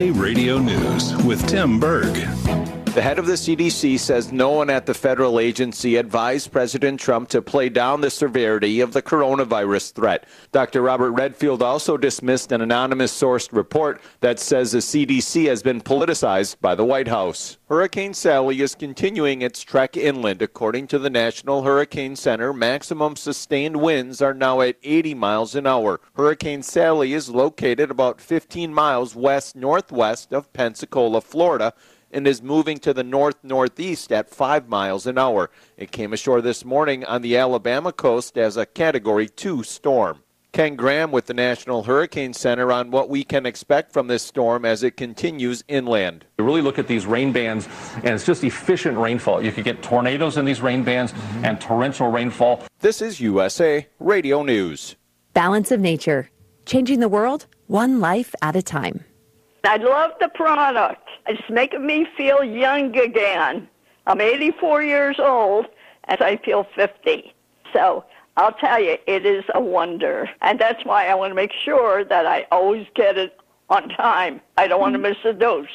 Radio News with Tim Berg. The head of the CDC says no one at the federal agency advised President Trump to play down the severity of the coronavirus threat. Dr. Robert Redfield also dismissed an anonymous sourced report that says the CDC has been politicized by the White House. Hurricane Sally is continuing its trek inland. According to the National Hurricane Center, maximum sustained winds are now at 80 miles an hour. Hurricane Sally is located about 15 miles west northwest of Pensacola, Florida and is moving to the north northeast at 5 miles an hour. It came ashore this morning on the Alabama coast as a Category 2 storm. Ken Graham with the National Hurricane Center on what we can expect from this storm as it continues inland. You really look at these rain bands, and it's just efficient rainfall. You could get tornadoes in these rain bands mm-hmm. and torrential rainfall. This is USA Radio News. Balance of Nature, changing the world one life at a time. I love the product. It's making me feel young again. I'm 84 years old and I feel 50. So I'll tell you, it is a wonder. And that's why I want to make sure that I always get it on time. I don't want to mm. miss a dose.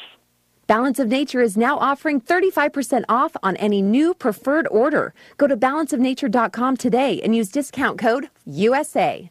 Balance of Nature is now offering 35% off on any new preferred order. Go to balanceofnature.com today and use discount code USA.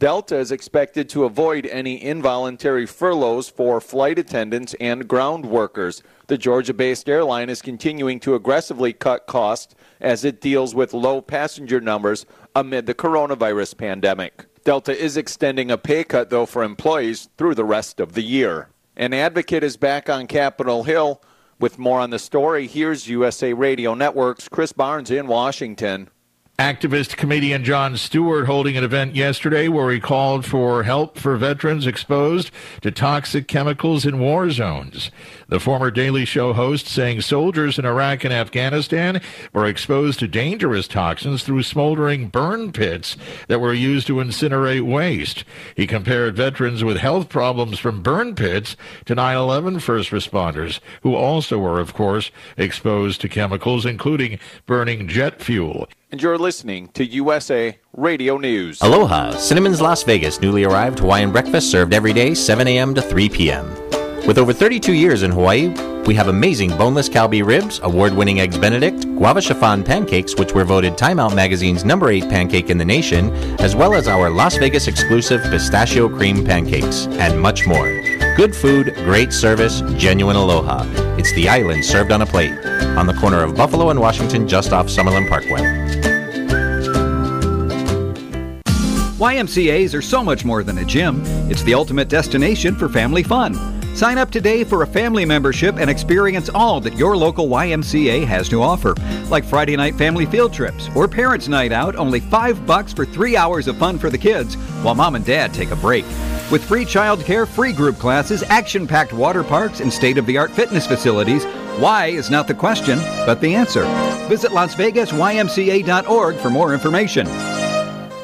Delta is expected to avoid any involuntary furloughs for flight attendants and ground workers. The Georgia based airline is continuing to aggressively cut costs as it deals with low passenger numbers amid the coronavirus pandemic. Delta is extending a pay cut, though, for employees through the rest of the year. An advocate is back on Capitol Hill. With more on the story, here's USA Radio Network's Chris Barnes in Washington. Activist comedian Jon Stewart holding an event yesterday where he called for help for veterans exposed to toxic chemicals in war zones. The former Daily Show host saying soldiers in Iraq and Afghanistan were exposed to dangerous toxins through smoldering burn pits that were used to incinerate waste. He compared veterans with health problems from burn pits to 9-11 first responders, who also were, of course, exposed to chemicals, including burning jet fuel and you're listening to USA Radio News. Aloha, Cinnamon's Las Vegas newly arrived Hawaiian breakfast served every day 7 a.m. to 3 p.m. With over 32 years in Hawaii, we have amazing boneless Kalbi ribs, award-winning eggs benedict, guava chiffon pancakes which were voted Time Out magazine's number 8 pancake in the nation, as well as our Las Vegas exclusive pistachio cream pancakes, and much more. Good food, great service, genuine aloha. It's the island served on a plate on the corner of Buffalo and Washington just off Summerlin Parkway. YMCA's are so much more than a gym. It's the ultimate destination for family fun. Sign up today for a family membership and experience all that your local YMCA has to offer, like Friday night family field trips or parents' night out, only 5 bucks for 3 hours of fun for the kids while mom and dad take a break. With free childcare, free group classes, action-packed water parks, and state-of-the-art fitness facilities, why is not the question, but the answer. Visit LasVegasYMCA.org for more information.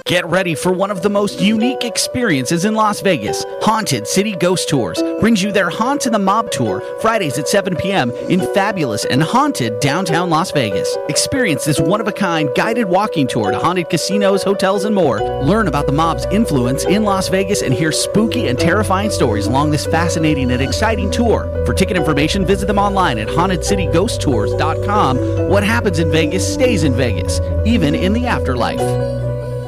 Get ready for one of the most unique experiences in Las Vegas. Haunted City Ghost Tours brings you their Haunt and the Mob Tour Fridays at 7 p.m. in fabulous and haunted downtown Las Vegas. Experience this one of a kind guided walking tour to haunted casinos, hotels, and more. Learn about the mob's influence in Las Vegas and hear spooky and terrifying stories along this fascinating and exciting tour. For ticket information, visit them online at hauntedcityghosttours.com. What happens in Vegas stays in Vegas, even in the afterlife.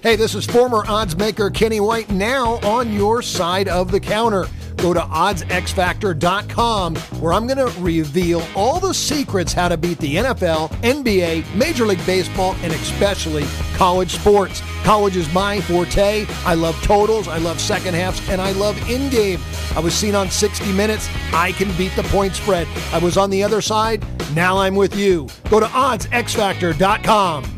Hey, this is former odds maker Kenny White now on your side of the counter. Go to oddsxfactor.com where I'm going to reveal all the secrets how to beat the NFL, NBA, Major League Baseball, and especially college sports. College is my forte. I love totals, I love second halves, and I love in game. I was seen on 60 Minutes. I can beat the point spread. I was on the other side. Now I'm with you. Go to oddsxfactor.com.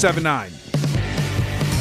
1079.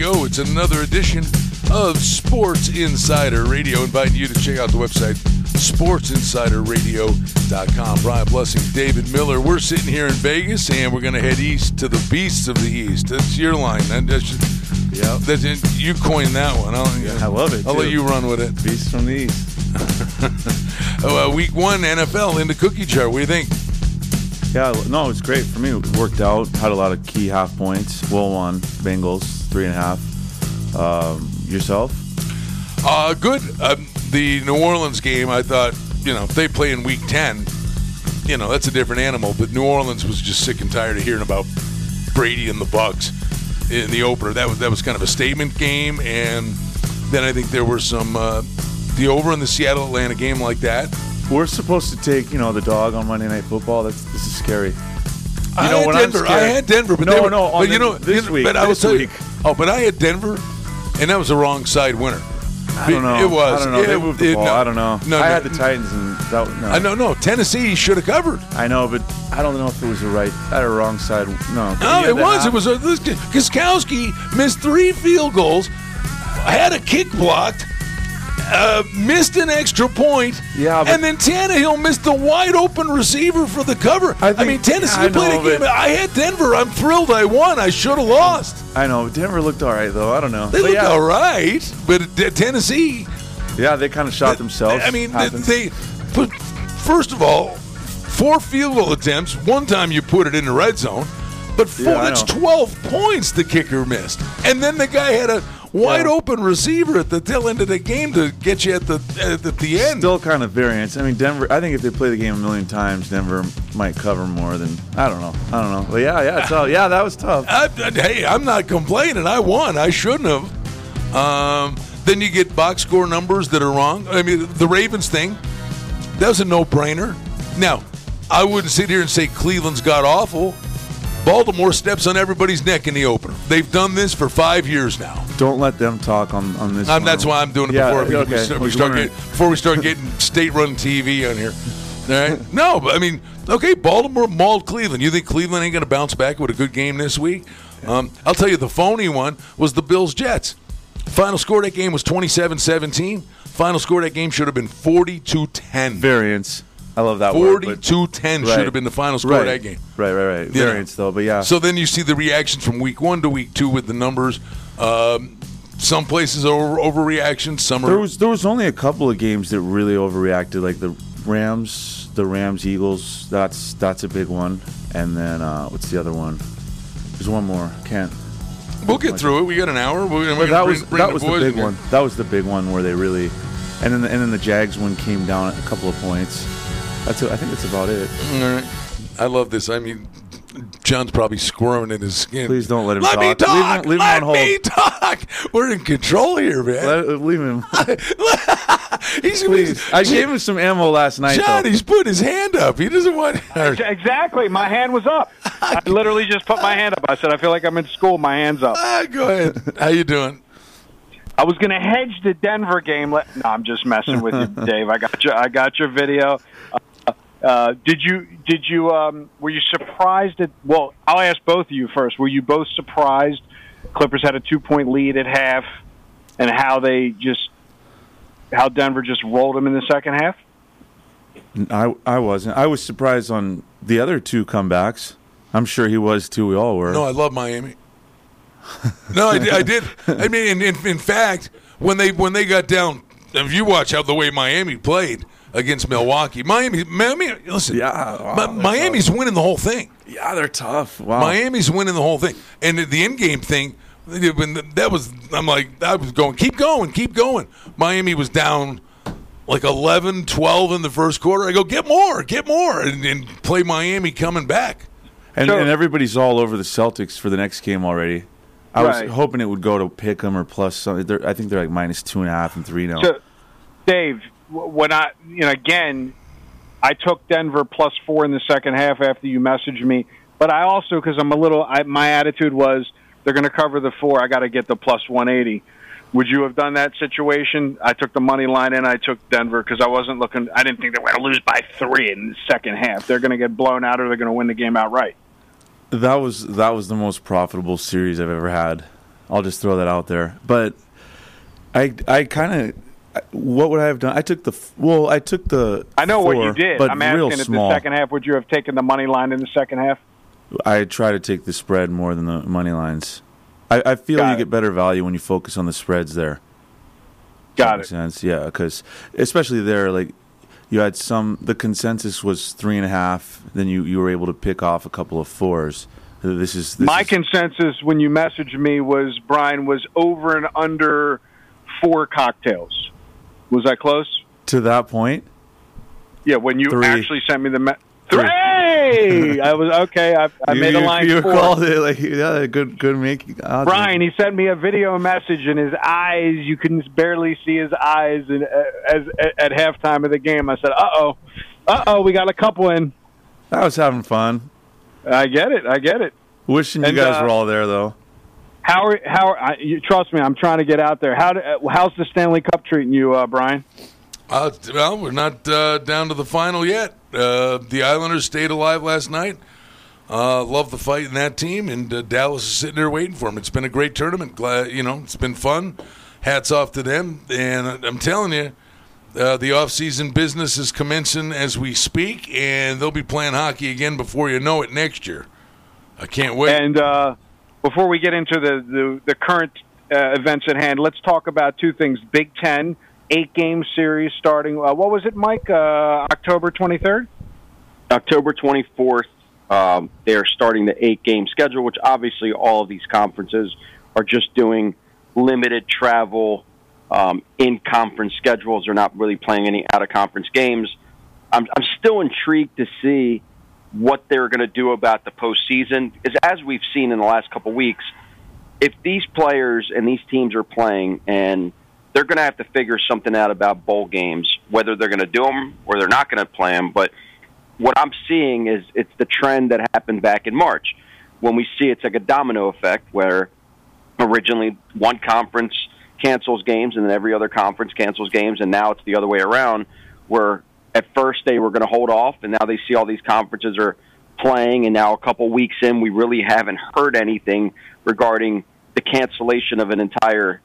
Go. It's another edition of Sports Insider Radio. Inviting you to check out the website, sportsinsiderradio.com. Brian Blessing, David Miller. We're sitting here in Vegas, and we're going to head east to the Beasts of the East. That's your line. That, that's, yeah, that's it. You coined that one. I'll, I love it, I'll let you run with it. Beasts from the East. oh, uh, week one NFL in the cookie jar. What do you think? Yeah, no, it's great for me. It worked out. Had a lot of key half points. Will won. Bengals three and a half. Um, yourself? Uh, good. Um, the New Orleans game, I thought, you know, if they play in week 10, you know, that's a different animal. But New Orleans was just sick and tired of hearing about Brady and the Bucs in the opener. That was that was kind of a statement game. And then I think there were some, uh, the over in the Seattle Atlanta game like that. We're supposed to take, you know, the dog on Monday Night Football. That's this is scary. You I know, had Denver. I had Denver, but no, they were, no. But you know, this week, But I was this tell you- week. Oh, but I had Denver, and that was the wrong side winner. I don't know. It was. I don't know. They moved the it- ball. no. I don't know. No, I no. had the Titans, and that no. I know. No, Tennessee should have covered. I know, but I don't know if it was the right, or wrong side. No. No, it was. It was. A, this, Gostkowski missed three field goals, had a kick blocked, uh, missed an extra point, Yeah, but- and then Tannehill missed the wide open receiver for the cover. I, think- mean, Tennessee I played know, a game. I had Denver. I'm thrilled. I won. I should have lost. I know. Denver looked all right, though. I don't know. They But looked yeah, all right, but Tennessee. Yeah, they kind of shot themselves. I mean, Happens. they But first of all, four field goal attempts. One time you put it in the red zone, but four, Yeah, that's 12 points the kicker missed. And then the guy had a wide open receiver at the tail end of the game to get you at the at the, the end. Still kind of variance. I mean, Denver. I think if they play the game a million times, Denver might cover more than I don't know. I don't know. But yeah, yeah, it's all, yeah, that was tough. I, I- hey, I'm not complaining. I won. I shouldn't have. Um, then you get box score numbers that are wrong. I mean, the Ravens thing, that was a no brainer. Now, I wouldn't sit here and say Cleveland's got awful. Baltimore steps on everybody's neck in the opener. They've done this for five years now. Don't let them talk on on this. Um, that's why I'm doing it Yeah, before we, okay. we start, we start getting, before we start getting state-run TV on here. All right? No, but I mean, okay, Baltimore mauled Cleveland. You think Cleveland ain't going to bounce back with a good game this week? Um, I'll tell you, the phony one was the Bills Jets. Final score that game was 27-17. Final score that game should have been 42-10. Variance. I love that word. 42-10 should have been the final score right. of that game. Right, right, right. Know. Variance though, but yeah. So then you see the reactions from week one to week two with the numbers. Um, some places are over overreaction. Some There was there was only a couple of games that really overreacted, like the Rams, the Rams Eagles. That's that's a big one. And then uh, what's the other one? There's one more. Can't. We'll get through it. We got an hour. We're, we're that was bring that the was the big one. That was the big one where they really, and then the, and then the Jags one came down a couple of points. That's it. I think that's about it. All right. I love this. I mean, John's probably squirming in his skin. Please don't let him Let talk. me Leave talk. him- leave him let on hold. me talk. We're in control here, man. Let, leave him. he's, Please. I gave him some ammo last night. John, though. he's put his hand up. He doesn't want. Exactly. My hand was up. I literally just put my hand up. I said, I feel like I'm in school. My hand's up. Ah, go ahead. How you doing? I was going to hedge the Denver game. Let- No, I'm just messing with you, Dave. I got your, I got your video. Uh, did you, did you, um, were you surprised at? Well, I'll ask both of you first. Were you both surprised? Clippers had a two point lead at half, and how they just, how Denver just rolled them in the second half. I I wasn't. I was surprised on the other two comebacks. I'm sure he was too. We all were. No, I love Miami. no, I, did- I did. I mean, in, in, in fact, when they when they got down, if you watch how the way Miami played against Milwaukee, Miami, Miami, listen, yeah, Mi- Miami's winning the whole thing. Yeah, they're tough. Wow. Miami's winning the whole thing, and the, the end game thing. When that was, I'm like, I was going, keep going, keep going. Miami was down like 11, 12 in the first quarter. I go, get more, get more, and, and play Miami coming back. And, So- and everybody's all over the Celtics for the next game already. I Right. was hoping it would go to pick 'em or plus something. They're, I think they're like minus two and a half and three now. So, Dave, w- when I, you know, again, I took Denver plus four in the second half after you messaged me, but I also, because I'm a little, I, my attitude was they're going to cover the four. I got to get the plus 180. Would you have done that situation? I took the money line and I took Denver because I wasn't looking. I didn't think they were going to lose by three in the second half. They're going to get blown out or they're going to win the game outright. That was that was the most profitable series I've ever had. I'll just throw that out there. But I I kind of what would I have done? I took the well. I took the. I know what you did. but I'm real asking, small. the second half, would you have taken the money line in the second half? I try to take the spread more than the money lines. I, I feel Got you it. get better value when you focus on the spreads there. Got Makes sense, yeah. Because especially there, like you had some. The consensus was three and a half. Then you you were able to pick off a couple of fours. This is this My is- consensus when you messaged me was Brian was over and under four cocktails. Was I close? to that point. Yeah, when you Three. actually sent me the me- Three. three. I was okay. I, I you, made a line You four. called it like yeah, good good making. Brian, he sent me a video message, and his eyes, you can barely see his eyes in, as, at halftime of the game. I said, uh oh, uh oh, we got a couple in. I was having fun. I get it. I get it. Wishing And, you guys uh, were all there though. How are, how are, I, you, trust me, I'm trying to get out there. How do, uh, how's the Stanley Cup treating you, uh, Brian? Uh, well, we're not uh, down to the final yet. Uh, the Islanders stayed alive last night. Uh, love the fight in that team, and uh, Dallas is sitting there waiting for them. It's been a great tournament. Glad you know it's been fun. Hats off to them, and I'm telling you, uh, the off-season business is commencing as we speak, and they'll be playing hockey again before you know it next year. I can't wait. And uh, before we get into the, the, the current uh, events at hand, let's talk about two things. Big Ten, eight game series starting. Uh, what was it, Mike? Uh, October 23rd? October 24th, um, they're starting the eight game schedule, which obviously all of these conferences are just doing limited travel um, in conference schedules. They're not really playing any out of conference games. I'm, I'm still intrigued to see what they're going to do about the postseason. Is as we've seen in the last couple weeks, if these players and these teams are playing and they're going to have to figure something out about bowl games, whether they're going to do them or they're not going to play them. But what I'm seeing is it's the trend that happened back in March when we see it's like a domino effect where originally one conference cancels games and then every other conference cancels games and now it's the other way around where at first they were going to hold off and now they see all these conferences are playing and now a couple weeks in we really haven't heard anything regarding the cancellation of an entire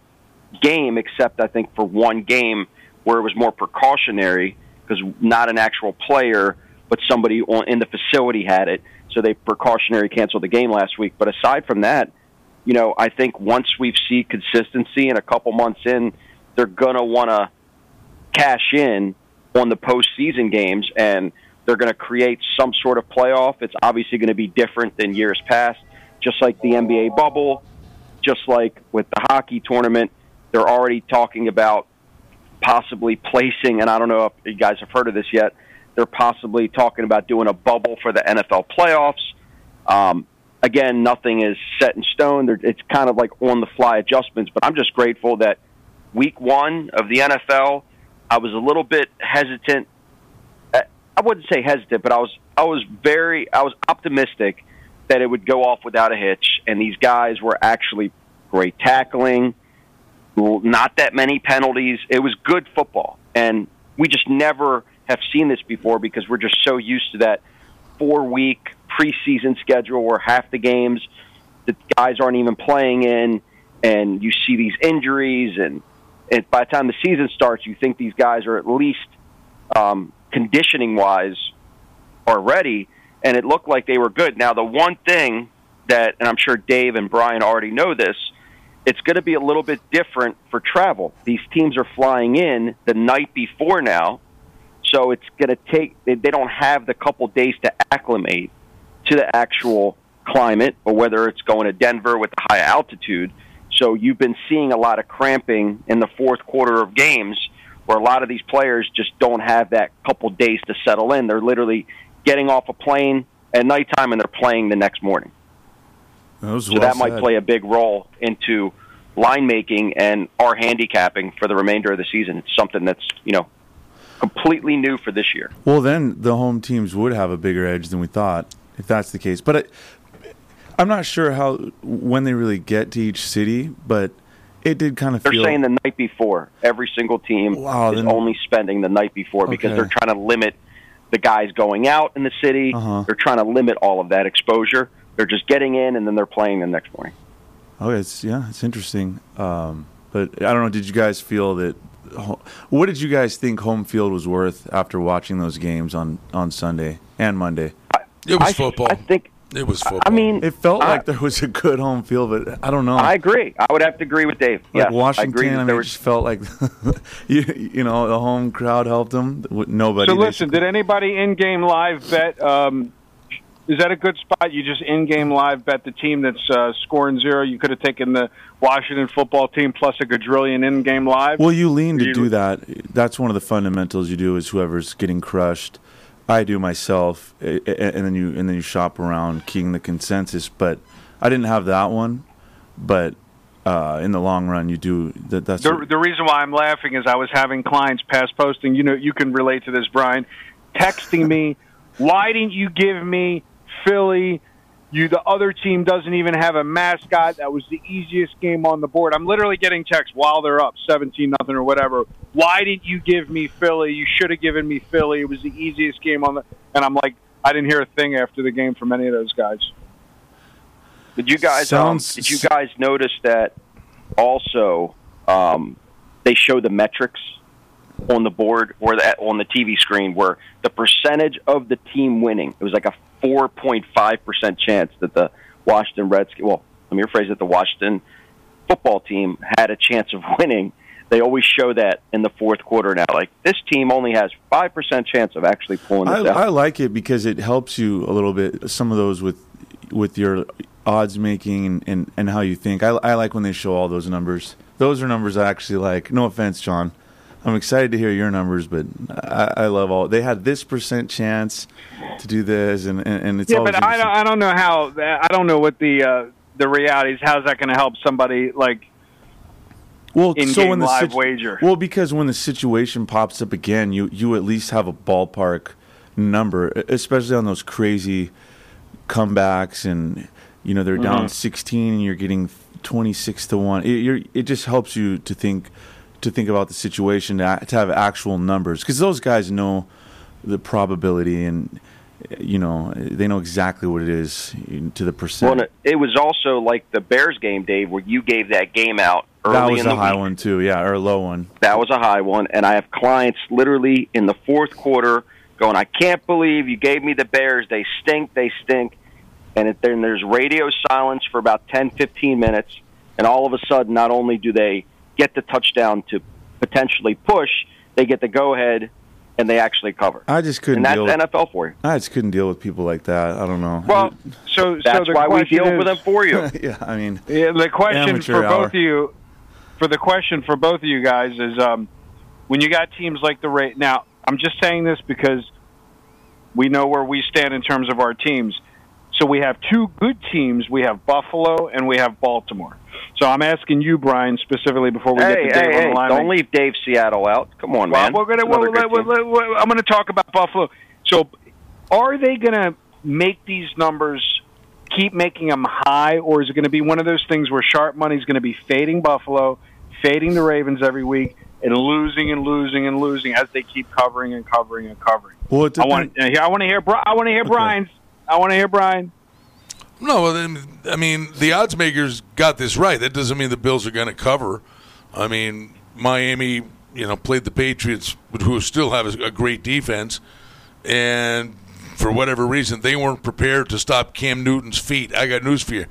game except I think for one game where it was more precautionary because not an actual player but somebody in the facility had it. So they precautionary canceled the game last week. But aside from that you know I think once we see consistency and a couple months in they're going to want to cash in on the postseason games and they're going to create some sort of playoff. It's obviously going to be different than years past, just like the NBA bubble, just like with the hockey tournament. They're already talking about possibly placing, and I don't know if you guys have heard of this yet. They're possibly talking about doing a bubble for the NFL playoffs. Um, again, nothing is set in stone. They're, it's kind of like on the fly adjustments, but I'm just grateful that week one of the NFL, I was a little bit hesitant. Uh, I wouldn't say hesitant, but I was I was very I was optimistic that it would go off without a hitch, and these guys were actually great tackling, not that many penalties. It was good football, and we just never have seen this before because we're just so used to that four week preseason schedule where half the games the guys aren't even playing in, and you see these injuries and and by the time the season starts, you think these guys are at least um, conditioning wise are ready, and it looked like they were good. Now, the one thing that, and I'm sure Dave and Brian already know this, it's going to be a little bit different for travel. These teams are flying in the night before now, so it's going to take, they don't have the couple days to acclimate to the actual climate, or whether it's going to Denver with the high altitude. So you've been seeing a lot of cramping in the fourth quarter of games where a lot of these players just don't have that couple days to settle in. They're literally getting off a plane at nighttime and they're playing the next morning. That so that might play a big role into line making and our handicapping for the remainder of the season. It's something that's, you know, completely new for this year. Well, then the home teams would have a bigger edge than we thought, if that's the case. But I'm not sure how when they really get to each city, but it did kind of they're feel. saying the night before. Every single team wow, is then... only spending the night before because Okay. they're trying to limit the guys going out in the city. Uh-huh. They're trying to limit all of that exposure. They're just getting in and then they're playing the next morning. Oh, it's yeah, it's interesting. Um, but I don't know. Did you guys feel that? What did you guys think home field was worth after watching those games on on Sunday and Monday? It was football. I think it was football. I mean, It felt I- like there was a good home field, but I don't know. I agree. I would have to agree with Dave. like yes, Washington, I agree I mean, there it was just felt like you, you know the home crowd helped them. Nobody. So they listen, did anybody in game live bet? Um, is that a good spot? You just in game live bet the team that's uh, scoring zero. You could have taken the Washington football team plus a quadrillion in game live. Well, you lean to You- do that. That's one of the fundamentals you do is whoever's getting crushed. I do myself, and then you and then you shop around, keying the consensus. But I didn't have that one. But uh, in the long run, you do that. That's The, the reason why I'm laughing is I was having clients pass posting. You know, you can relate to this, Brian. Texting me, why didn't you give me Philly? You, the other team doesn't even have a mascot. That was the easiest game on the board. I'm literally getting texts while they're up, seventeen nothing or whatever. Why didn't you give me Philly? You should have given me Philly. It was the easiest game on the. And I'm like, I didn't hear a thing after the game from any of those guys. Did you guys Sounds- um, did you guys notice that also um, they show the metrics on the board or the, on the TV screen where the percentage of the team winning it was like a 4.5 percent chance that the Washington Redskins well let me rephrase it the Washington football team had a chance of winning they always show that in the fourth quarter now. Like this team only has five percent chance of actually pulling I, out. I like it because it helps you a little bit. Some of those with with your odds making and, and, and how you think. I, I like when they show all those numbers. Those are numbers I actually like. No offense, John. I'm excited to hear your numbers, but I, I love all. They had this percent chance to do this, and and, and it's yeah, but I don't, I don't know how. I don't know what the uh, the reality is. How's that going to help somebody like well, in so when the live situ- wager? Well, because when the situation pops up again, you you at least have a ballpark number, especially on those crazy comebacks, and you know they're down Mhm. 16 and you're getting 26 to one. It, you're, it just helps you to think to think about the situation to, to have actual numbers because those guys know the probability and you know they know exactly what it is to the percent. Well, it, was also like the Bears game, Dave, where you gave that game out early that was in a the high week. one too, yeah, or a low one. That was a high one, and I have clients literally in the fourth quarter going, "I can't believe you gave me the Bears. They stink. They stink." And then there's radio silence for about 10, 15 minutes, and all of a sudden, not only do they get the touchdown to potentially push, they get the go ahead, and they actually cover. I just couldn't And that's deal. NFL for you. I just couldn't deal with people like that. I don't know. Well, so That's so why we deal is, with them for you. yeah, I mean, Yeah, the question for hour. both of you, for the question for both of you guys is, um, when you got teams like the Ra Now, I'm just saying this because we know where we stand in terms of our teams. So we have two good teams. We have Buffalo and we have Baltimore. So I'm asking you, Brian, specifically before we Hey, get to Dave hey, on the line. Hey, Don't leave Dave Seattle out. Come on, Well, man. we're gonna. Another Well, good let- team. let- let- I'm going to talk about Buffalo. So, are they going to make these numbers keep making them high, or is it going to be one of those things where sharp money is going to be fading Buffalo, fading the Ravens every week, and losing and losing and losing as they keep covering and covering and covering? Well, I want. I want to hear. Bri- I want to hear Brian's. I want to hear Brian. No, I mean, the odds makers got this right. That doesn't mean the Bills are going to cover. I mean, Miami, you know, played the Patriots, who still have a, great defense, and for whatever reason, they weren't prepared to stop Cam Newton's feet. I got news for you.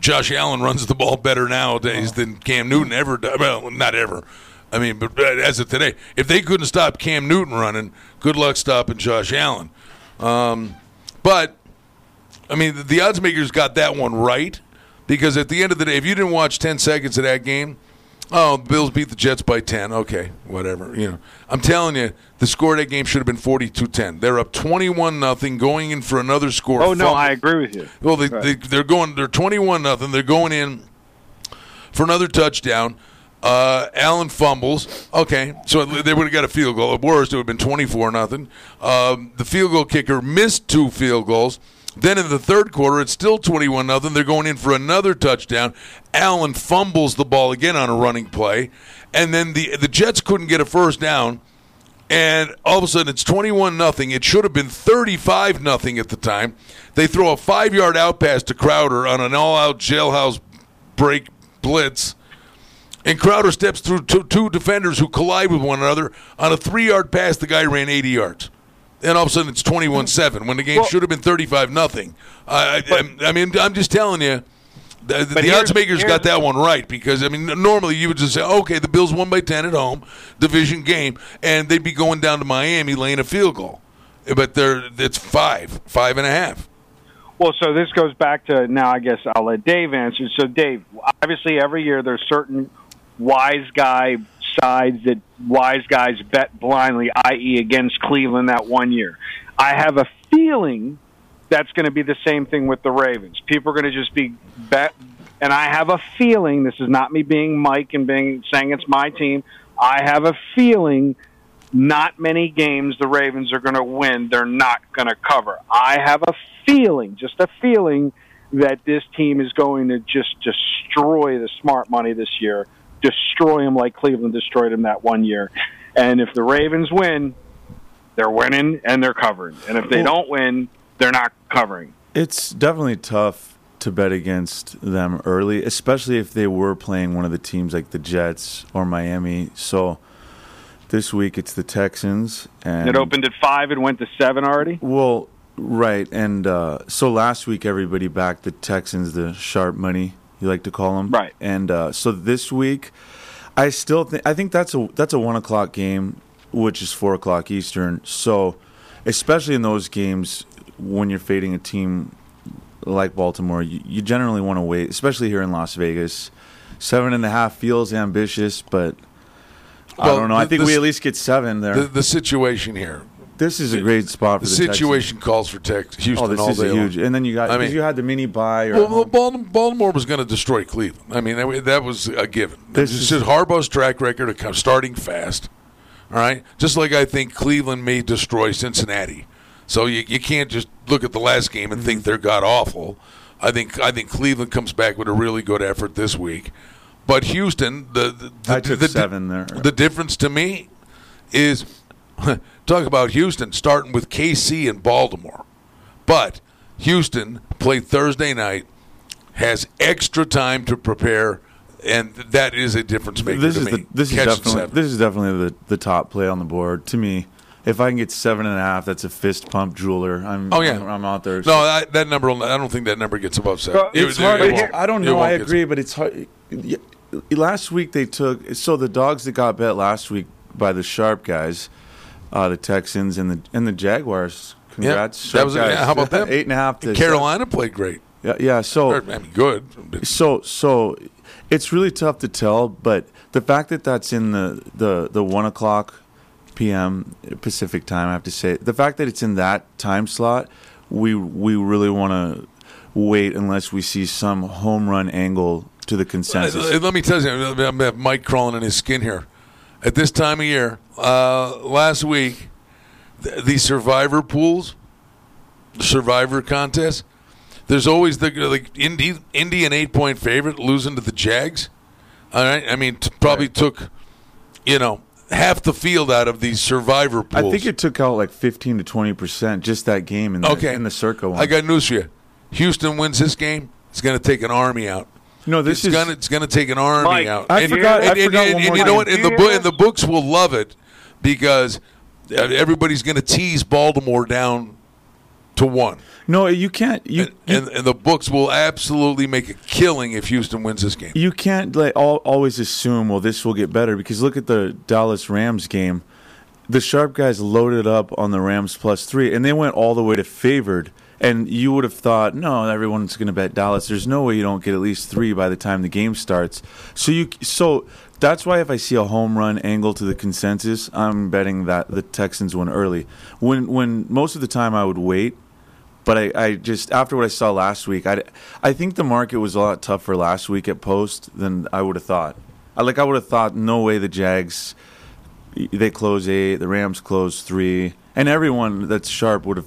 Josh Allen runs the ball better nowadays than Cam Newton ever. Well, not ever. I mean, but but as of today, if they couldn't stop Cam Newton running, good luck stopping Josh Allen. Um, but I mean, the- odds makers got that one right because at the end of the day, if you didn't watch 10 seconds of that game, oh, the Bills beat the Jets by 10. Okay, whatever. You know, I'm telling you, the score of that game should have been 42-10. They're up 21 nothing, going in for another score. Oh no, Fumble. I agree with you. Well, they, Right. they, they're going. They're 21 nothing. They're going in for another touchdown. Uh, Allen fumbles. Okay, so they would have got a field goal. At worst, it would have been 24 nothing. Um, the field goal kicker missed two field goals. Then in the third quarter, it's still 21 nothing. They're going in for another touchdown. Allen fumbles the ball again on a running play, and then the the Jets couldn't get a first down. And all of a sudden, it's twenty-one nothing. It should have been thirty-five nothing at the time. They throw a five-yard out pass to Crowder on an all-out jailhouse break blitz, and Crowder steps through two, two defenders who collide with one another on a three-yard pass. The guy ran eighty yards. And all of a sudden, it's twenty-one-seven when the game should have been thirty-five nothing. I, I, I mean, I'm just telling you. The, the odds makers got that one right because I mean normally you would just say okay the Bills won by ten at home division game and they'd be going down to Miami laying a field goal but they're it's five five and a half Well, so this goes back to now. I guess I'll let Dave answer. So, Dave, obviously, every year there's certain wise guy sides that wise guys bet blindly, i.e., against Cleveland that one year. I have a feeling that's going to be the same thing with the Ravens. People are going to just be bet, and I have a feeling this is not me being Mike and being saying it's my team. I have a feeling not many games the Ravens are going to win. They're not going to cover. I have a feeling, just a feeling, that this team is going to just destroy the smart money this year, destroy them like Cleveland destroyed them that one year. And if the Ravens win, they're winning and they're covering. And if they don't win, they're not covering. It's definitely tough to bet against them early, especially if they were playing one of the teams like the Jets or Miami. So this week it's the Texans, and it opened at five and went to seven already. Well, right, and uh, so last week everybody backed the Texans, the sharp money you like to call them, right? And uh, so this week, I still think I think that's a that's a one o'clock game, which is four o'clock Eastern. So, especially in those games when you're fading a team like Baltimore, you, you generally want to wait, especially here in Las Vegas. Seven and a half feels ambitious, but I don't know. I think the we at least get seven there. The, the situation here. This is a great spot for The the, Texans. situation calls for Tex Houston Oh, this all is day huge. long. And then you got I mean- you had the mini bye. Well, Baltimore, Baltimore was going to destroy Cleveland. I mean, that, was a given. This This is- is Harbaugh's track record of starting fast. All right, just like I think Cleveland may destroy Cincinnati. So you, you can't just look at the last game and think mm-hmm. they're god awful. I think I think Cleveland comes back with a really good effort this week. But Houston, the, the, the I took the, seven there. The difference to me is talk about Houston starting with KC and Baltimore. But Houston played Thursday night, has extra time to prepare, and that is a difference maker this to is me. the this is definitely seven. this is definitely the, the top play on the board to me. If I can get seven and a half, that's a fist pump jeweler. I'm Oh, yeah. I'm, I'm out there. No, I, that number. I don't think that number gets above seven. Well, it's It- hard. it It's- won't. I don't know. I agree, but it's hard. Last week they took so the dogs that got bet last week by the sharp guys, uh, the Texans and the and the Jaguars. Congrats, Yeah, that was guys. how about that? Eight and a half. To Carolina played great. Yeah, yeah. So I mean, good. so so it's really tough to tell, but the fact that that's in the the the one o'clock p.m. Pacific time, I have to say, the fact that it's in that time slot, we we really want to wait unless we see some home run angle to the consensus. Let me tell you, I'm Mike crawling in his skin here. At this time of year, uh, last week, th- the survivor pools, the survivor contest, there's always the like Indy, Indy an eight point favorite losing to the Jags. All right, I mean, t- probably took, you know, half the field out of these survivor pools. I think it took out like fifteen to twenty percent just that game in the, okay in the circle. one. I got news for you. Houston wins this game. It's going to take an army out. No, this it's is- gonna it's going to take an army Mike, out. I forgot- I And, and- forgot and- one more you know what? And the book and the books will love it because uh, everybody's going to tease Baltimore down to one. No, you can't. You and, and the books will absolutely make a killing if Houston wins this game. You can't like all, always assume well this will get better because look at the Dallas Rams game. The sharp guys loaded up on the Rams plus three, and they went all the way to favored. And you would have thought, no, everyone's going to bet Dallas. There's no way you don't get at least three by the time the game starts. So you, so that's why if I see a home run angle to the consensus, I'm betting that the Texans win early. When when most of the time I would wait but I, I just after what I saw last week, I, I think the market was a lot tougher last week at post than I would have thought. I like I would have thought no way the Jags they close eight, the Rams close three, and everyone that's sharp would have,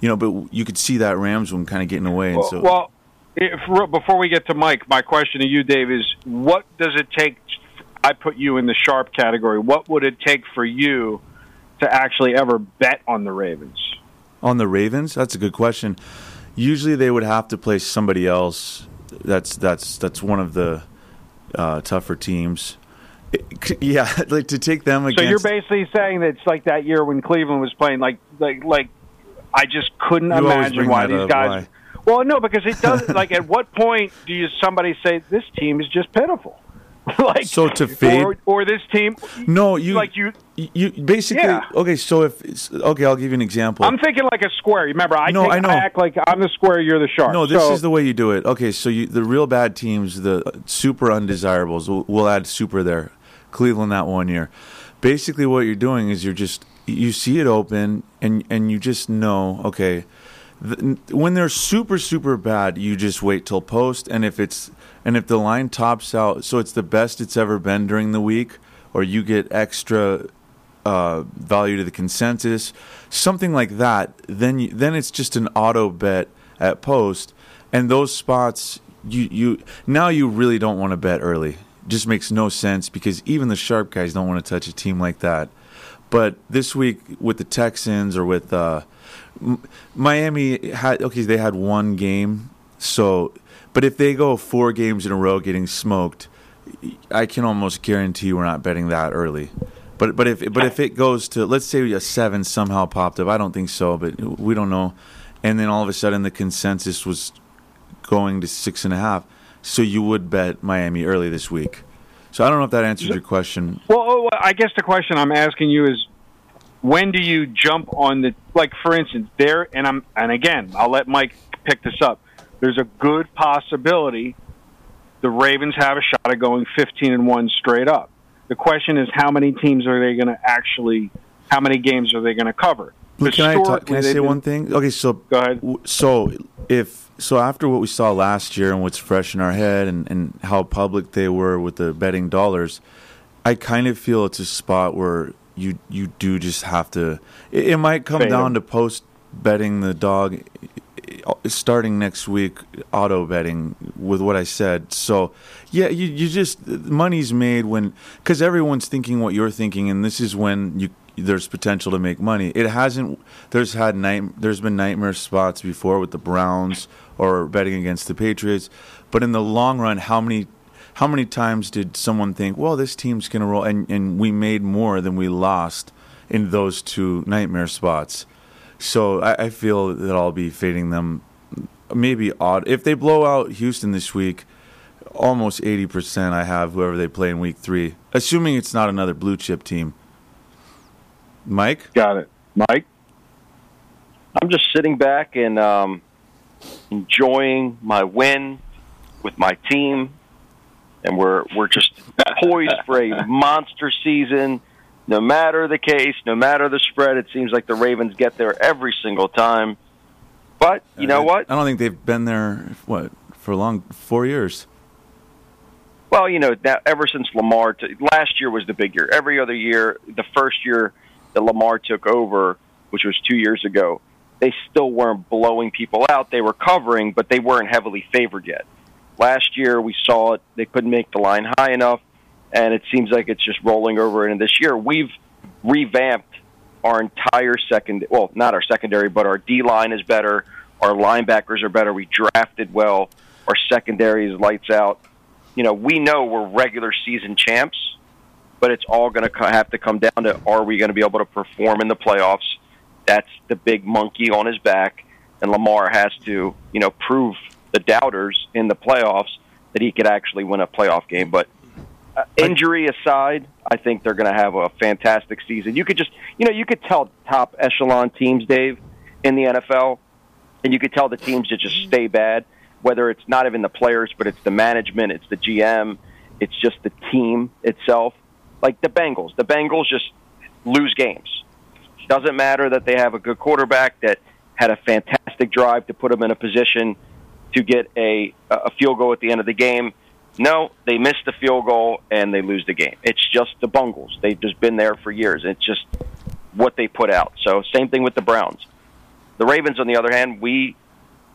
you know. But you could see that Rams one kind of getting away, and Well, so well if, before we get to Mike, my question to you, Dave, is what does it take? I put you in the sharp category. What would it take for you to actually ever bet on the Ravens? on the Ravens, that's a good question. Usually they would have to play somebody else. That's that's that's one of the uh, tougher teams. It- yeah, like to take them So you're basically saying that it's like that year when Cleveland was playing, like like like I just couldn't You imagine why these up, guys. Well, no, because it does. like, at what point do you somebody say this team is just pitiful? like, so to fade or, or this team? No, you like you. You basically Yeah. okay. So if okay, I'll give you an example. I'm thinking like a square. Remember, I No, I know. act like I'm the square, you're the sharp. No, this So- is the way you do it. Okay, so you, the real bad teams, the super undesirables, we'll, we'll add super there. Cleveland that one year. Basically, what you're doing is you're just you see it open and and you just know okay. th- When they're super super bad, you just wait till post, and if it's and if the line tops out, so it's the best it's ever been during the week, or you get extra uh, value to the consensus, something like that, then you, then it's just an auto bet at post, and those spots you you now you really don't want to bet early. Just makes no sense because even the sharp guys don't want to touch a team like that. But this week with the Texans or with uh, Miami had okay they had one game, so but if they go four games in a row getting smoked, I can almost guarantee we're not betting that early. But but if but if it goes to let's say a seven somehow popped up, I don't think so, but we don't know. And then all of a sudden the consensus was going to six and a half, so you would bet Miami early this week. So I don't know if that answers your question. Well, oh, I guess the question I'm asking you is, when do you jump on the like? For instance, there and I'm and again, I'll let Mike pick this up. There's a good possibility the Ravens have a shot at going 15 and one straight up. The question is, how many teams are they going to actually? How many games are they going to cover? Can I, talk, can I say one thing? Okay, so Go ahead. So if so, after what we saw last year and what's fresh in our head, and, and how public they were with the betting dollars, I kind of feel it's a spot where you you do just have to. It, it might come down to post betting the dog starting next week auto betting with what I said. So yeah, you you just money's made when because everyone's thinking what you're thinking, and this is when you there's potential to make money. It hasn't. There's had night. There's been nightmare spots before with the Browns or betting against the Patriots, but in the long run, how many? How many times did someone think, "Well, this team's going to roll," and, and we made more than we lost in those two nightmare spots? So I, I feel that I'll be fading them. Maybe odd if they blow out Houston this week. Almost eighty percent, I have whoever they play in Week Three, assuming it's not another blue chip team. Mike, got it. Mike, I'm just sitting back and um, enjoying my win with my team, and we're we're just poised for a monster season. No matter the case, no matter the spread, it seems like the Ravens get there every single time. But you know what? I don't think they've been there what for long four years. Well, you know, now, ever since Lamar, last year was the big year. Every other year, the first year that Lamar took over, which was two years ago, they still weren't blowing people out. They were covering, but they weren't heavily favored yet. Last year, we saw it. They couldn't make the line high enough, and it seems like it's just rolling over into this year. We've revamped our entire second, well, not our secondary, but our D line is better. Our linebackers are better. We drafted well. Our secondary is lights out you know, we know we're regular season champs, but it's all going to have to come down to are we going to be able to perform in the playoffs? That's the big monkey on his back, and Lamar has to, you know, prove the doubters in the playoffs that he could actually win a playoff game. But uh, injury aside, I think they're going to have a fantastic season. You could just, you know, you could tell top echelon teams, Dave, in the NFL, and you could tell the teams that just stay bad whether it's not even the players, but it's the management, it's the GM, it's just the team itself. Like the Bengals, the Bengals just lose games. Doesn't matter that they have a good quarterback that had a fantastic drive to put them in a position to get a a field goal at the end of the game. No, they miss the field goal and they lose the game. It's just the Bungles. They've just been there for years. It's just what they put out. So same thing with the Browns. The Ravens, on the other hand, we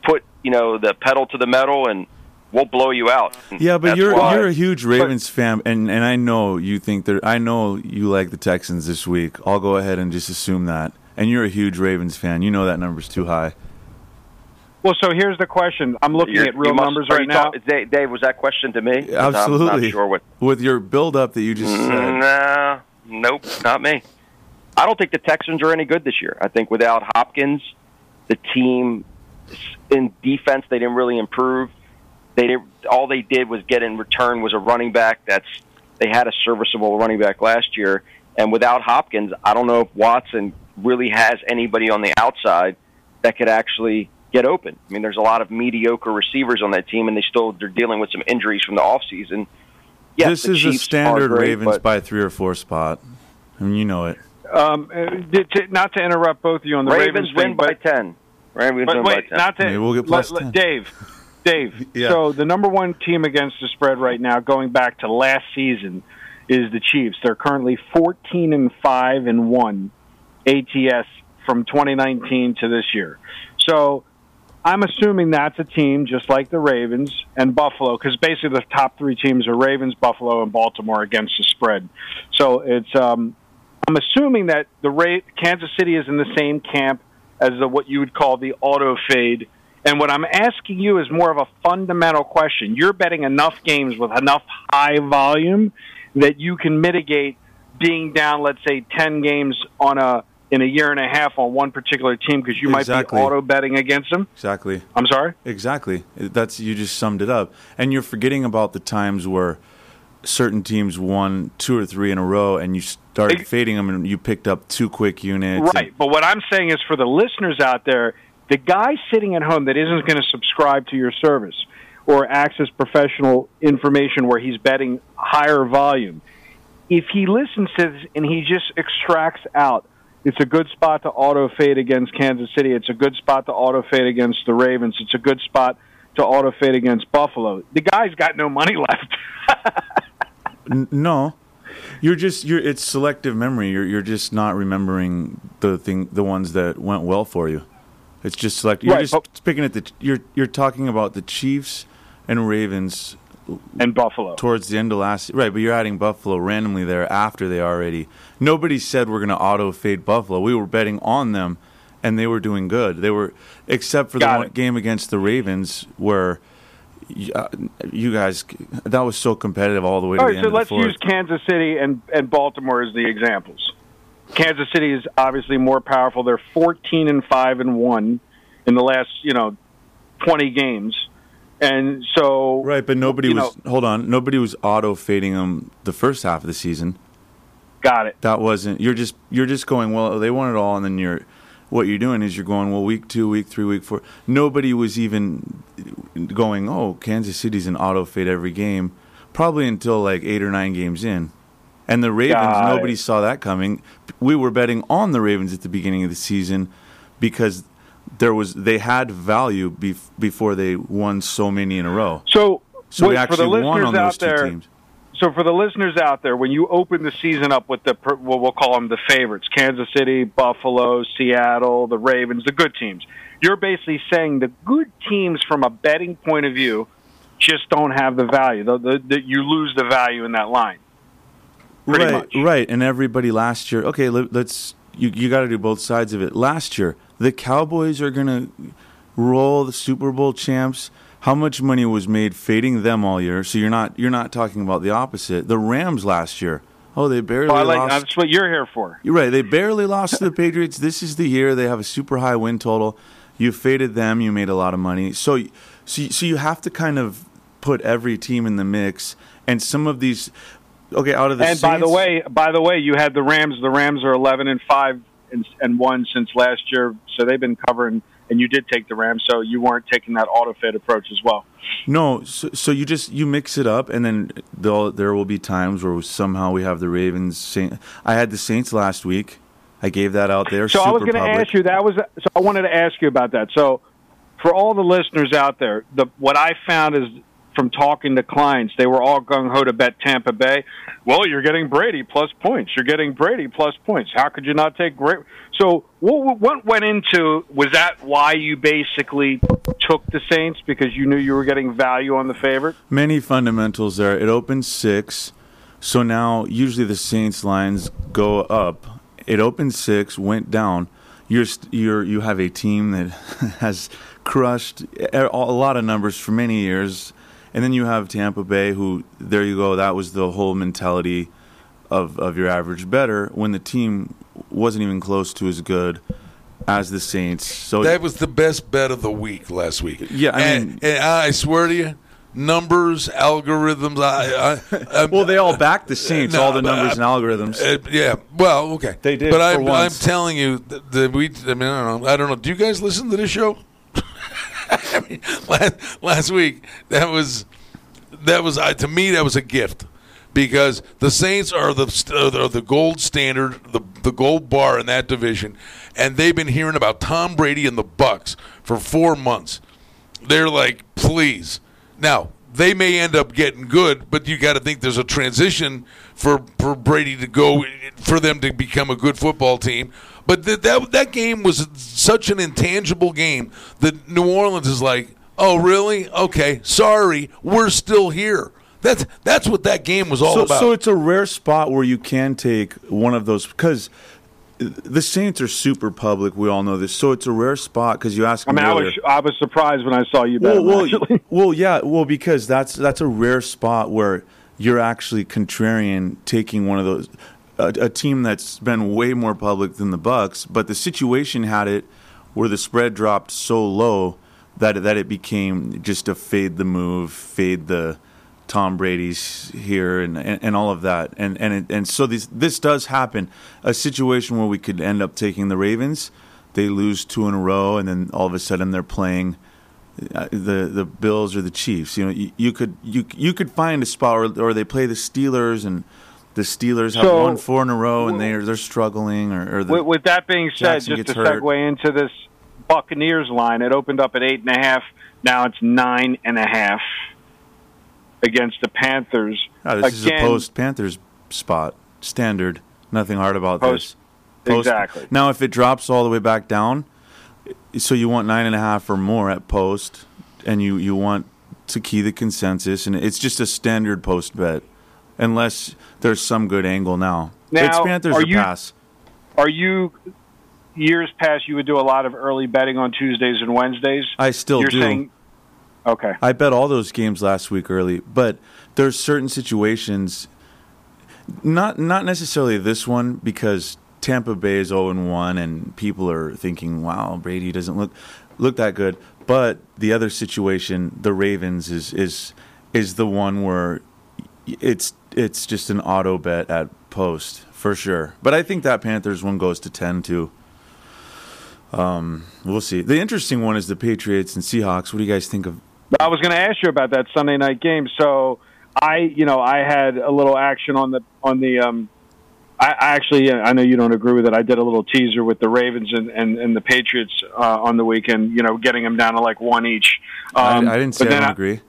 put you know the pedal to the metal and we'll blow you out. Yeah, but That's you're why- you're a huge Ravens fan, and, and I know you think that I know you like the Texans this week. I'll go ahead and just assume that. And you're a huge Ravens fan. You know that number's too high. well, so here's the question. I'm looking You're- at real must- numbers right now. talk- Dave, Dave, was that question to me? 'Cause I'm Absolutely. not sure what. With your build up that you just said. Mm, nah, nope, not me. I don't think the Texans are any good this year. I think without Hopkins, the team in defense they didn't really improve. They didn't. All they did was get in return was a running back. That's they had a serviceable running back last year, and without Hopkins, I don't know if Watson really has anybody on the outside that could actually get open. I mean, there's a lot of mediocre receivers on that team, and they still they're dealing with some injuries from the offseason. Yes, this the is a standard great, Ravens but- by three or four spot. I mean, you know it. Um, uh, to, to- not to interrupt both of you on the Ravens, Ravens, win thing, by but, ten. Ravens but win wait, by ten. not to Maybe we'll get plus let- 10. let- Dave. Dave. Yeah. So the number one team against the spread right now, going back to last season, is the Chiefs. They're currently 14 and five and one ATS from 2019 to this year. So I'm assuming that's a team just like the Ravens and Buffalo, because basically the top three teams are Ravens, Buffalo, and Baltimore against the spread. So it's um, I'm assuming that the Ra- Kansas City is in the same camp as the, what you would call the auto fade. And what I'm asking you is more of a fundamental question. You're betting enough games with enough high volume that you can mitigate being down, let's say, 10 games on a in a year and a half on one particular team because you Exactly. might be auto betting against them. Exactly. I'm sorry. Exactly. That's you just summed it up. And you're forgetting about the times where certain teams won two or three in a row, and you started fading them, and you picked up two quick units. and- Right. But what I'm saying is for the listeners out there, the guy sitting at home that isn't going to subscribe to your service or access professional information where he's betting higher volume, if he listens to this and he just extracts out, it's a good spot to auto fade against Kansas City. It's a good spot to auto fade against the Ravens. It's a good spot to auto fade against Buffalo. The guy's got no money left. No, you're just you're. It's selective memory. You're you're just not remembering the thing, the ones that went well for you. It's just select. You're Right, just picking at the. You're you're talking about the Chiefs and Ravens and Buffalo towards the end of last. Right, but you're adding Buffalo randomly there after they already. Nobody said we're going to auto fade Buffalo. We were betting on them, and they were doing good. They were except for the Got one game against the Ravens where. uh, You guys, that was so competitive all the way to All the end so let's use Kansas City and, and Baltimore as the examples. Kansas City is obviously more powerful. They're 14 and 5 and 1 in the last, you know, 20 games. And so Right, but nobody was. hold on, nobody was auto fading them the first half of the season. Got it. That wasn't. You're just. You're just going. Well, they won it all, and then you're. What you're doing is you're going. Well, week two, week three, week four. Nobody was even going. Oh, Kansas City's an auto fade every game. Probably until like eight or nine games in. And the Ravens, it. nobody saw that coming. We were betting on the Ravens at the beginning of the season because there was they had value bef- before they won so many in a row. So, So we what- for the actually won listeners on out those two there, teams. So for the listeners out there, when you open the season up with the what we'll call them the favorites, Kansas City, Buffalo, Seattle, the Ravens, the good teams, you're basically saying the good teams from a betting point of view just don't have the value. The, the, the, you lose the value in that line. Pretty right, much. right. And everybody last year. Okay, let, let's. You you got to do both sides of it. Last year, the Cowboys are gonna roll the Super Bowl champs. How much money was made fading them all year? So you're not you're not talking about the opposite. The Rams last year. Oh, they barely Well, like, lost. that's what you're here for. You're right. They barely lost to the Patriots. This is the year they have a super high win total. You faded them. You made a lot of money. So, so, so you have to kind of put every team in the mix. And some of these, okay, out of the and by the way, by the way, you had the Rams. The Rams are 11 and five and, and one since last year, so they've been covering. And you did take the Rams, so you weren't taking that auto fade approach as well. No, so, so you just you mix it up, and then there'll, be times where somehow we have the Ravens. Saint, I had the Saints last week. I gave that out there. So I was going to ask you that was so I wanted to ask you about that. So for all the listeners out there, the what I found is from talking to clients, they were all gung ho to bet Tampa Bay. Well, you're getting Brady plus points. You're getting Brady plus points. How could you not take great? So what what went into was that why you basically took the Saints because you knew you were getting value on the favorite? Many fundamentals there. It opened six, so now usually the Saints lines go up. It opened six, went down. You're you're you have a team that has crushed a lot of numbers for many years, and then you have Tampa Bay, who there you go. That was the whole mentality of of your average bettor when the team wasn't even close to as good as the Saints. So that was the best bet of the week last week. Yeah, I and, mean- and I swear to you, numbers, algorithms. I, I, well, they all backed the Saints, No, all the numbers I- and algorithms. Uh, yeah. Well, okay. They did But I'm, I'm telling you that we. I mean, I don't know. I don't know. Do you guys listen to this show? I mean, last, last week that was that was uh, to me that was a gift because the Saints are the are the gold standard, the the gold bar in that division, and they've been hearing about Tom Brady and the Bucs for four months. They're like, please. Now they may end up getting good, but you got to think there's a transition for for Brady to go for them to become a good football team. But th- that that game was such an intangible game that New Orleans is like, oh really? Okay, sorry, we're still here. That's that's what that game was all so, about. so it's a rare spot where you can take one of those because the Saints are super public. We all know this. So it's a rare spot because you ask. I me mean, I was I was surprised when I saw you well, well, actually. well, yeah, well, because that's that's a rare spot where you're actually contrarian taking one of those a, a team that's been way more public than the Bucs, but the situation had it where the spread dropped so low that that it became just a fade the move, fade the Tom Brady's here and, and, and all of that. And and it, and so this this does happen. A situation where we could end up taking the Ravens, they lose two in a row, and then all of a sudden they're playing uh, the the Bills or the Chiefs. You know, you, you could you you could find a spot, or, or they play the Steelers and. The Steelers have So- won four in a row, and they're they're struggling. Or, or the, with, with that being said, Jackson just to hurt. segue into this Buccaneers line, it opened up at eight and a half. Now it's nine and a half against the Panthers. Ah, this Again, is a post Panthers spot. Standard. Nothing hard about Post- this. exactly. Now, if it drops all the way back down, so you want nine and a half or more at post, and you, you want to key the consensus, and it's just a standard post bet, unless there's some good angle now. Now, it's Panthers are or you- pass. Are you years past? You would do a lot of early betting on Tuesdays and Wednesdays. I still You're do. saying okay. I bet all those games last week early, but there's certain situations, not not necessarily this one because Tampa Bay is 0 and 1, and people are thinking, "Wow, Brady doesn't look look that good." But the other situation, the Ravens, is is is the one where it's it's just an auto bet at post for sure. But I think that Panthers one goes to 10 too. Um, we'll see. The interesting one is the Patriots and Seahawks. What do you guys think of I was going to ask you about that Sunday night game. So I, you know, I had a little action on the on the. Um, I, I actually, I know you don't agree with it. I did a little teaser with the Ravens and and, and the Patriots uh, on the weekend. You know, getting them down to like one each. Um, I, I didn't say I don't agree.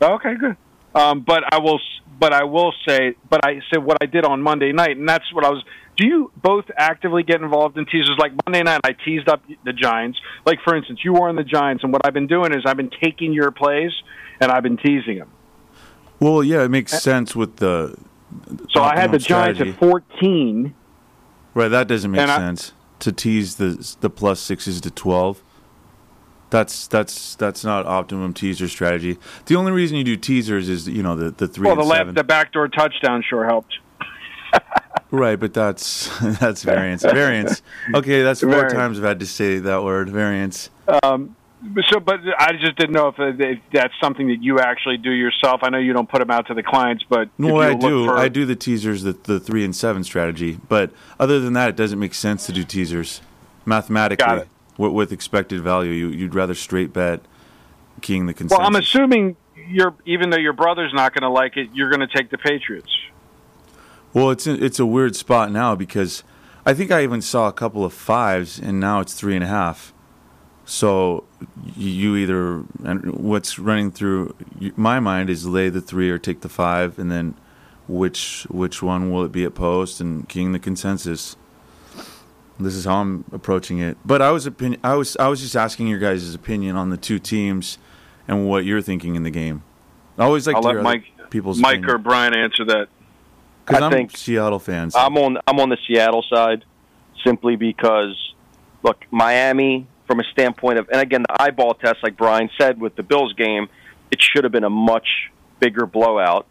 Okay, good. Um, but I will, but I will say, but I said what I did on Monday night, and that's what I was. Do you both actively get involved in teasers? Like Monday night, I teased up the Giants. Like for instance, you were on the Giants, and what I've been doing is I've been taking your plays and I've been teasing them. Well, yeah, it makes sense with the. So I had the optimum Giants at fourteen. Right, that doesn't make I- sense to tease the the plus sixes to twelve. That's that's that's not optimum teaser strategy. The only reason you do teasers is you know the the three Well, the left, the backdoor touchdown sure helped. Right, but that's that's variance. variance. Okay, that's four Variance. times I've had to say that word. Variance. Um, so, but I just didn't know if, if that's something that you actually do yourself. I know you don't put them out to the clients, but No, I do. For, I do the teasers, the the three and seven strategy. But other than that, it doesn't make sense to do teasers mathematically With, with expected value. You, you'd rather straight bet keying the consensus. Well, I'm assuming you're even though your brother's not going to like it, you're going to take the Patriots. Well, it's a, it's a weird spot now because I think I even saw a couple of fives, and now it's three and a half. So you either and what's running through my mind is lay the three or take the five, and then which which one will it be at post and keying the consensus. This is how I'm approaching it. But I was opinion, I was I was just asking your guys' opinion on the two teams and what you're thinking in the game. I always like I'll to let hear Mike, people's Mike opinion. or Brian answer that. Because I I'm think- Seattle fans. I'm on I'm on the Seattle side simply because look, Miami from a standpoint of and again the eyeball test like Brian said with the Bills game, it should have been a much bigger blowout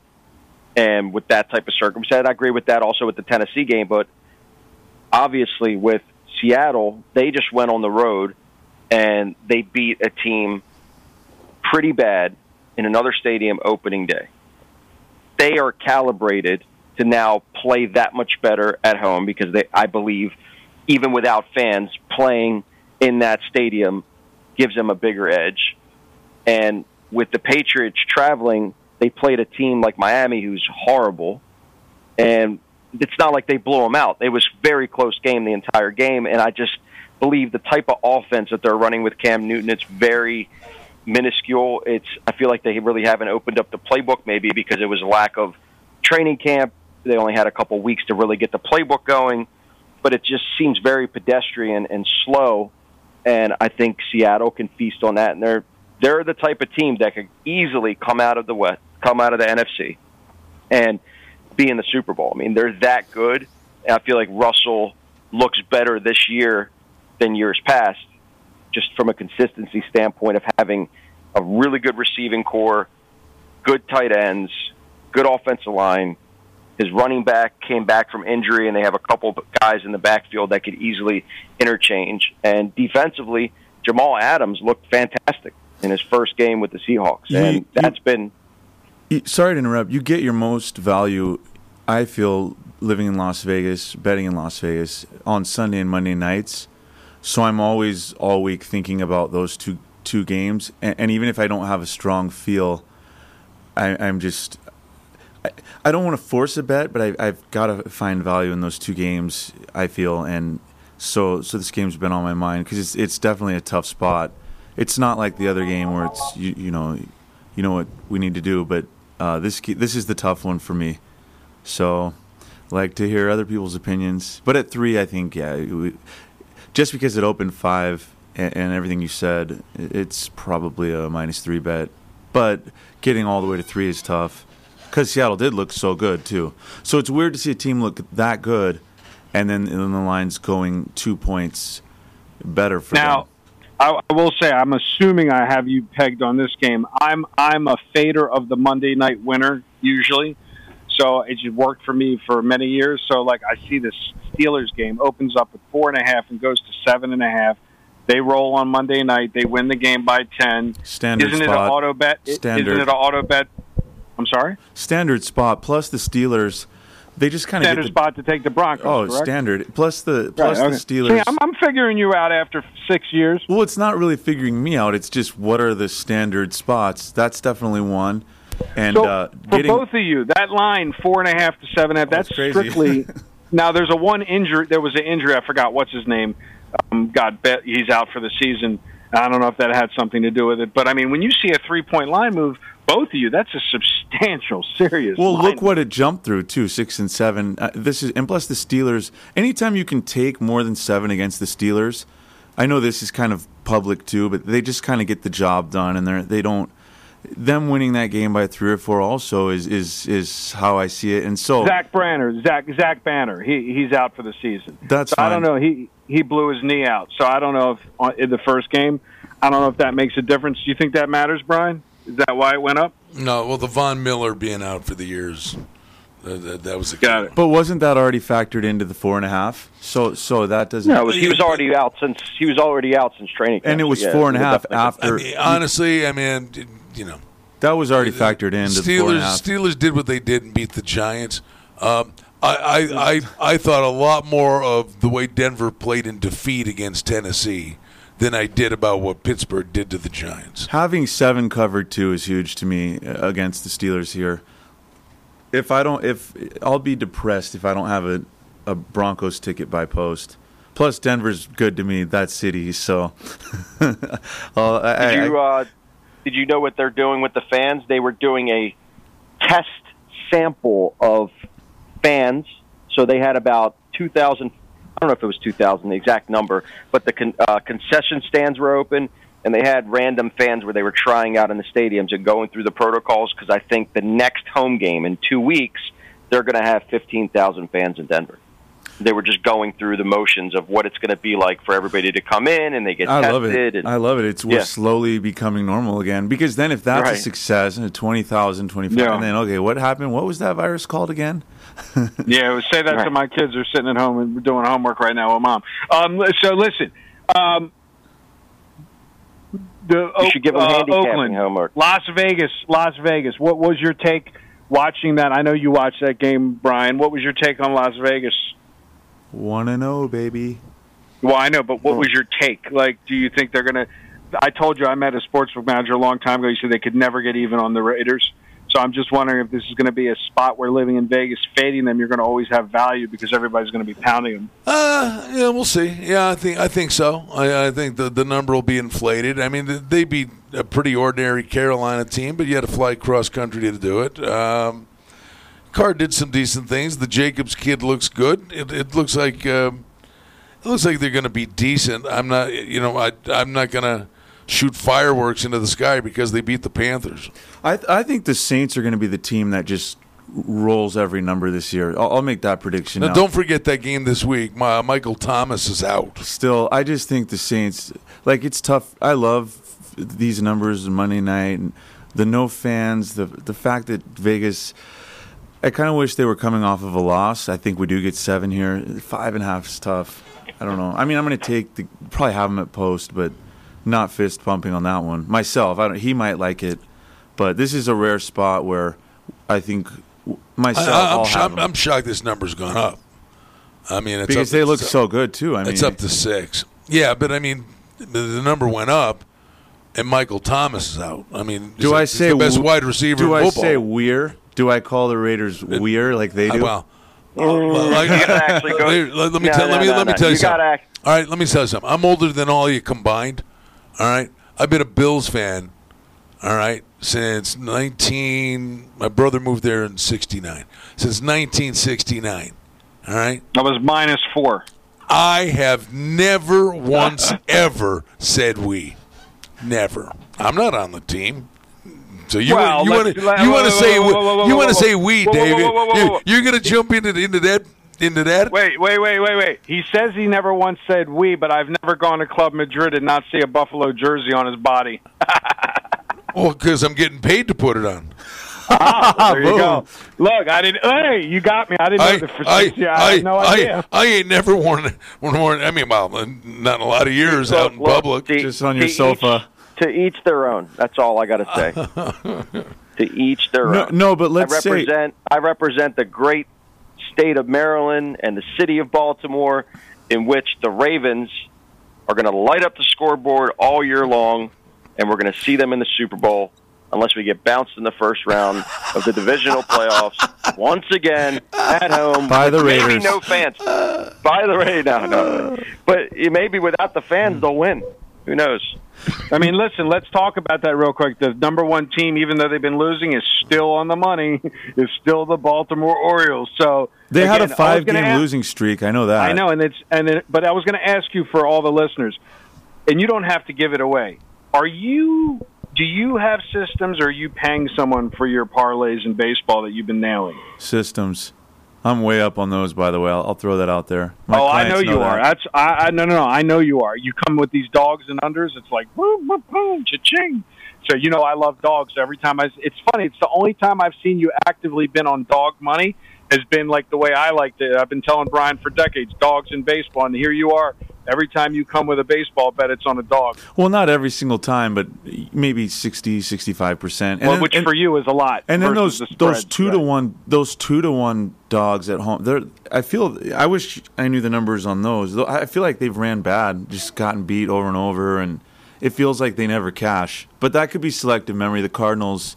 and with that type of circumstance. I agree with that also with the Tennessee game, but obviously with Seattle, they just went on the road and they beat a team pretty bad in another stadium opening day. They are calibrated to now play that much better at home because they, I believe, even without fans playing in that stadium gives them a bigger edge. And with the Patriots traveling, they played a team like Miami who's horrible, and it's not like they blew them out. It was very close game the entire game, and I just believe the type of offense that they're running with Cam Newton, it's very minuscule. It's I feel like they really haven't opened up the playbook maybe because it was a lack of training camp. They only had a couple weeks to really get the playbook going, but it just seems very pedestrian and slow. And I think Seattle can feast on that, and they're they're the type of team that could easily come out of the West, come out of the NFC, and be in the Super Bowl. I mean, they're that good. And I feel like Russell looks better this year than years past, just from a consistency standpoint of having a really good receiving corps, good tight ends, good offensive line. His running back came back from injury, and they have a couple of guys in the backfield that could easily interchange. And defensively, Jamal Adams looked fantastic in his first game with the Seahawks, You- and you- that's been Y- Sorry to interrupt. You get your most value, I feel, living in Las Vegas, betting in Las Vegas on Sunday and Monday nights. So I'm always all week thinking about those two two games, and, and even if I don't have a strong feel, I, I'm just. I, I don't want to force a bet, but I, I've got to find value in those two games. I feel, and so so this game's been on my mind because it's it's definitely a tough spot. It's not like the other game where it's you, you know you know what we need to do, but uh, this this is the tough one for me. So, like to hear other people's opinions. But at three, I think yeah, we, just because it opened five and, and everything you said, it's probably a minus three bet. But getting all the way to three is tough because Seattle did look so good too. So it's weird to see a team look that good, and then and then the line's going two points better for them. Now, I, I will say, I'm assuming I have you pegged on this game. I'm I'm a fader of the Monday night winner usually, so it just worked for me for many years. So like I see this Steelers game opens up at four and a half and goes to seven and a half. They roll on Monday night. They win the game by ten. Standard Isn't it spot. an auto bet? Standard. Isn't it an auto bet? I'm sorry. standard spot plus the Steelers. They just kind of Standard get the, spot to take the Broncos. Oh, correct? standard plus the plus Right, the. Steelers. I'm, I'm figuring you out after six years. Well, it's not really figuring me out. It's just what are the standard spots. That's definitely one. And so uh, for both of you, that line four and a half to seven seven and a half. That's crazy. strictly. now there's a one injury. There was an injury. I forgot what's his name. Um, got bet he's out for the season. I don't know if that had something to do with it, but I mean, when you see a three point line move, both of you, that's a substantial, serious. well, look what it jumped through too, six and seven. Uh, this is and plus the Steelers. Anytime you can take more than seven against the Steelers, I know this is kind of public too, but they just kind of get the job done, and they they don't. Them winning that game by three or four also is is is how I see it, and so Zach Branner, Zach Zach Banner, he he's out for the season. That's so I don't know. He he blew his knee out, so I don't know if on, in the first game. I don't know if that makes a difference. Do you think that matters, Brian? Is that why it went up? No, well, the Von Miller being out for the years, uh, that, that was a got it. But wasn't that already factored into the four and a half? So so that doesn't. No, it was, he was already out since he was already out since training. camp, And it so was yeah, four and a it would half definitely- after. I mean, honestly, I mean, you know, that was already factored into the Steelers a half. Steelers did what they did and beat the Giants. Um, I, I, I I thought a lot more of the way Denver played in defeat against Tennessee than I did about what Pittsburgh did to the Giants. Having seven covered two is huge to me uh, against the Steelers here. If I don't, if I'll be depressed if I don't have a, a Broncos ticket by post. Plus, Denver's good to me. That city, so. uh, I, Did you uh, did you know what they're doing with the fans? They were doing a test sample of fans. So they had about two thousand. I don't know if it was two thousand, the exact number, but the con- uh, concession stands were open, and they had random fans where they were trying out in the stadiums and going through the protocols. Because I think the next home game in two weeks, they're going to have fifteen thousand fans in Denver. They were just going through the motions of what it's going to be like for everybody to come in, and they get I tested. love it. And, I love it. It's we're Yeah. slowly becoming normal again. Because then, if that's a success and a 20,000, 25, Yeah. and then okay, what happened? What was that virus called again? Yeah, say that to my kids. They're sitting at home and doing homework right now with mom. Um, so listen, um, the You should give them uh, handicapping Oakland, homework. Las Vegas, Las Vegas. What was your take watching that? I know you watched that game, Brian. What was your take on Las Vegas? One and zero, baby. Well, I know, but what was your take? Like, do you think they're going to? I told you I met a sportsbook manager a long time ago. He said they could never get even on the Raiders. So I'm just wondering if this is going to be a spot where living in Vegas, fading them, you're going to always have value because everybody's going to be pounding them. Uh, yeah, we'll see. Yeah, I think I think so. I, I think the the number will be inflated. I mean, th- they beat a pretty ordinary Carolina team, but you had to fly cross country to do it. Um, Carr did some decent things. The Jacobs kid looks good. It, it looks like um, it looks like they're going to be decent. I'm not, you know, I I'm not going to shoot fireworks into the sky because they beat the Panthers. I th- I think the Saints are going to be the team that just rolls every number this year. I'll, I'll make that prediction. Now, now. don't forget that game this week. My, Michael Thomas is out. Still, I just think the Saints like it's tough. I love these numbers Monday night and the no fans, the the fact that Vegas. I kind of wish they were coming off of a loss. I think we do get seven here. Five and a half is tough. I don't know. I mean, I'm going to take the probably have him at post, but not fist pumping on that one myself. I don't. He might like it, but this is a rare spot where I think myself. I, I'll am have I'm. I'm shocked this number's gone up. I mean, it's because up, they look it's so good too. I mean, it's up to six. Yeah, but I mean, the, the number went up, and Michael Thomas is out. I mean, Do the- I he's say the best w- wide receiver? Do in I football. say weir? Do I call the Raiders weir like they do? well, Well, like- You gotta actually go- Let, let- let me No, tell, no, let me no, let me tell you, You something. act- All right, let me tell you something. I'm older than all you combined. All right, I've been a Bills fan. All right, since 19. My brother moved there in '69. Since 1969. All right. I was minus four. I have never once ever said we. Never. I'm not on the team. So you Well, want you want to you want to say whoa, we- whoa, whoa, you want to say we, whoa, David? whoa, You-. You're going to jump into into that into that? Wait, wait, wait, wait, wait. He says he never once said we, but I've never gone to Club Madrid and not see a Buffalo jersey on his body. Well, because I'm getting paid to put it on. Ah, there you go. Look, I didn't. Hey, you got me. I didn't know I, the for I, six. Yeah, I, had no I, idea. I, I ain't never worn worn, worn I mean, well, not in a lot of years out in Look, public. to- Just on to your each- sofa. to each their own. That's all I got to say. to each their No- own. no, but let's I say- represent. I represent the great state of Maryland and the city of Baltimore, in which the Ravens are going to light up the scoreboard all year long, and we're going to see them in the Super Bowl. Unless we get bounced in the first round of the divisional playoffs once again at home By the with maybe no fans. By the Raiders, no, no. But maybe without the fans, they'll win. Who knows? I mean, listen, let's talk about that real quick. The number one team, even though they've been losing, is still on the money. Is still the Baltimore Orioles. So They had again, I a was five game ask- losing streak. I know that. I know, and it's and it, but I was going to ask you for all the listeners, and you don't have to give it away. Are you? Do you have systems, or are you paying someone for your parlays in baseball that you've been nailing? Systems. I'm way up on those, by the way. I'll, I'll throw that out there. My oh, I know you are. that. That's I, I no no no. I know you are. You come with these dogs and unders. It's like boom boom boom cha-ching. So you know I love dogs. Every time I, it's funny. It's the only time I've seen you actively been on dog money has been like the way I liked it. I've been telling Brian for decades, dogs in baseball, and here you are. Every time you come with a baseball bet, it's on a dog. Well, not every single time, but maybe 60, 65%. well, which for you is a lot. And then those the those two to one those two to one dogs at home. They're I feel I wish I knew the numbers on those. Though I feel like they've ran bad, just gotten beat over and over, and it feels like they never cash. But that could be selective memory. The Cardinals,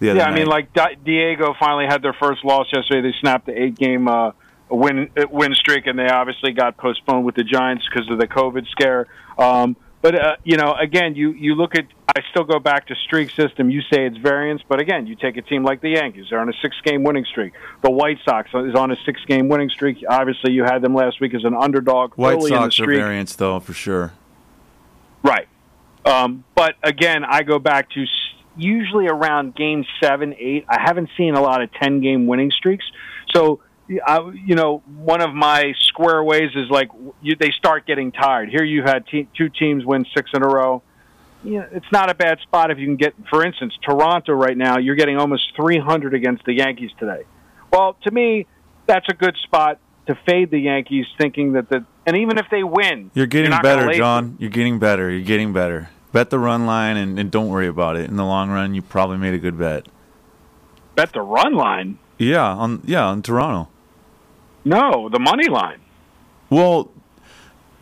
Yeah, I mean, like Di- Diego finally had their first loss yesterday. They snapped the eight-game uh, win uh, win streak, and they obviously got postponed with the Giants because of the COVID scare. Um, but uh, you know, again, you you look at. I still go back to streak system. You say it's variance, but again, you take a team like the Yankees. They're on a six-game winning streak. The White Sox is on a six-game winning streak. Obviously, you had them last week as an underdog White early in the Sox are variance though for sure. Right. Um, but again, I go back to usually around game seven, eight. I haven't seen a lot of 10 game winning streaks. So, I, you know, one of my square ways is like you, they start getting tired. Here you've had te- two teams win six in a row. You know, it's not a bad spot if you can get, for instance, Toronto right now, you're getting almost 300 against the Yankees today. Well, to me, that's a good spot to fade the Yankees, thinking that the, and even if they win, You're getting gonna better, John. You're getting better. You're getting better. Bet the run line and, and don't worry about it. In the long run, you probably made a good bet. Bet the run line. Yeah, on yeah on Toronto. No, the money line. Well,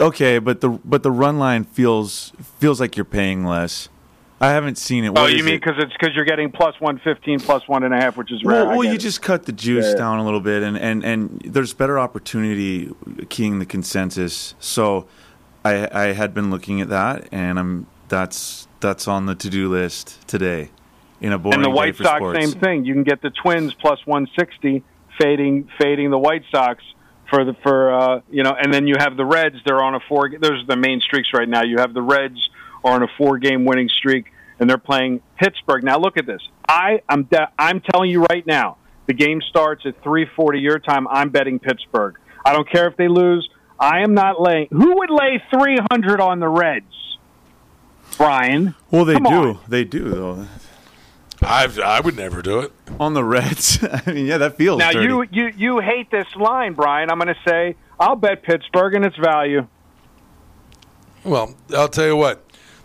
okay, but the but the run line feels feels like you're paying less. I haven't seen it. oh, you is mean it? because it's because you're getting plus one fifteen, plus one and a half, which is rare. Well, well you it. just cut the juice Yeah. down a little bit, and, and, and there's better opportunity keying the consensus. So, I I had been looking at that, and I'm that's that's on the to do list today. In a boring and the White Sox, sports. same thing. You can get the Twins plus one sixty, fading fading the White Sox for the for uh, you know, and then you have the Reds. They're on a four. Those are the main streaks right now. You have the Reds are on a four game winning streak, and they're playing Pittsburgh. Now look at this. I I'm de- I'm telling you right now. The game starts at three forty your time. I'm betting Pittsburgh. I don't care if they lose. I am not laying. Who would lay three hundred on the Reds? Brian. Well, they Come do. on. They do though. I I would never do it on the Reds. I mean, yeah, that feels Now dirty. you you you hate this line, Brian. I'm going to say I'll bet Pittsburgh and its value. Well, I'll tell you what.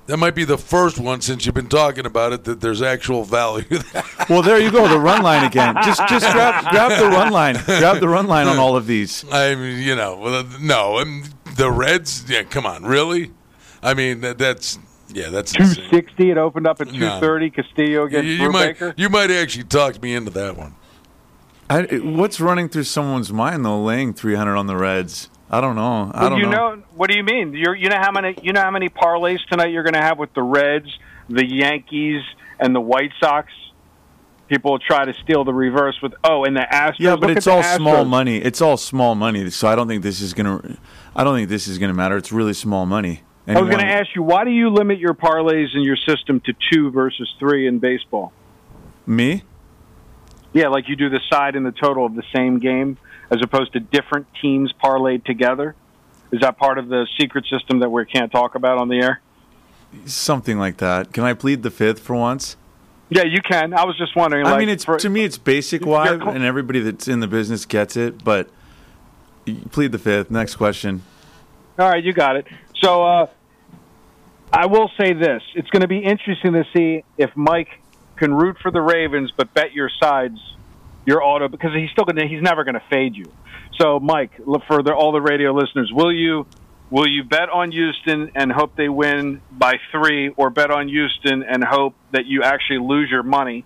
That might be the first one since you've been talking about it that there's actual value. Well, there you go, the run line again. Just just grab grab the run line. Grab the run line on all of these. I mean, you know, well, no, and the Reds. Yeah, come on, really? I mean, that, that's yeah, that's 260. insane. It opened up at No. two thirty. Castillo You, against you might you might actually talk me into that one. I, what's running through someone's mind though, laying 300 on the Reds? I don't know. I don't you know. know. What do you mean? You're, you know how many you know how many parlays tonight you're going to have with the Reds, the Yankees, and the White Sox. People will try to steal the reverse with oh, and the Astros. Yeah, but Look it's at the all small money. It's all small money. So I don't think this is gonna. I don't think this is gonna matter. It's really small money. I was going to ask you, why do you limit your parlays in your system to two versus three in baseball? me. Yeah, like you do the side and the total of the same game, as opposed to different teams parlayed together. Is that part of the secret system that we can't talk about on the air? Something like that. Can I plead the fifth for once? Yeah, you can. I was just wondering. I like, mean, it's for- to me, it's basic why, and everybody that's in the business gets it. But plead the fifth. Next question. All right, you got it. So uh, I will say this: it's going to be interesting to see if Mike can root for the Ravens, but bet your sides, your auto, because he's still going to he's never going to fade you. So, Mike, for the, all the radio listeners, will you will you bet on Houston and hope they win by three, or bet on Houston and hope that you actually lose your money,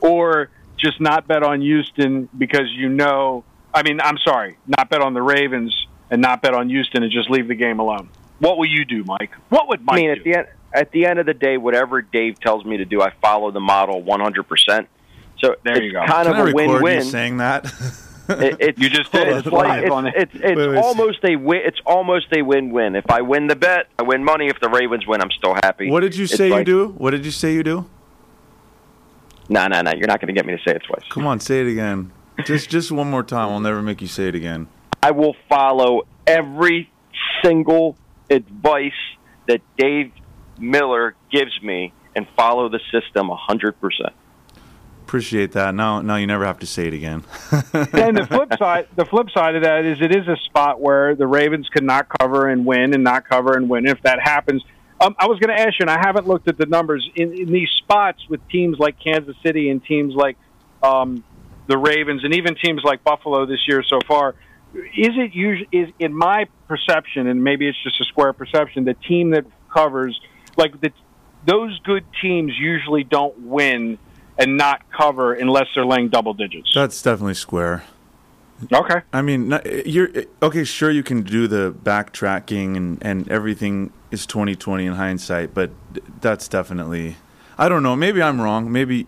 or just not bet on Houston because you know? I mean, I'm sorry, not bet on the Ravens and not bet on Houston and just leave the game alone. What will you do, Mike? What would Mike I mean, do? at the end, at the end of the day, whatever Dave tells me to do, I follow the model 100%. So There it's you go. kind Can of I a record win-win. you saying that? It, it's, You just did. It's It's like live it's, it's, it's Wait, wait. almost a win. It's almost a win-win. If I win the bet, I win money. If the Ravens win, I'm still happy. What did you say like- you do? What did you say you do? No, no, no. You're not going to get me to say it twice. Come on, say it again. Just just one more time. I'll never make you say it again. I will follow every single advice that Dave Miller gives me and follow the system 100%. Appreciate that. Now now you never have to say it again. and the flip side, the flip side of that is it is a spot where the Ravens could not cover and win, and not cover and win. If that happens, um, I was going to ask you, and I haven't looked at the numbers in, in these spots with teams like Kansas City and teams like um, the Ravens, and even teams like Buffalo this year so far. Is it usually is in my perception, and maybe it's just a square perception, the team that covers like the, those good teams usually don't win and not cover unless they're laying double digits. That's definitely square. Okay. I mean, you're okay. Sure, you can do the backtracking and and everything is twenty twenty in hindsight, but that's definitely. I don't know. Maybe I'm wrong. Maybe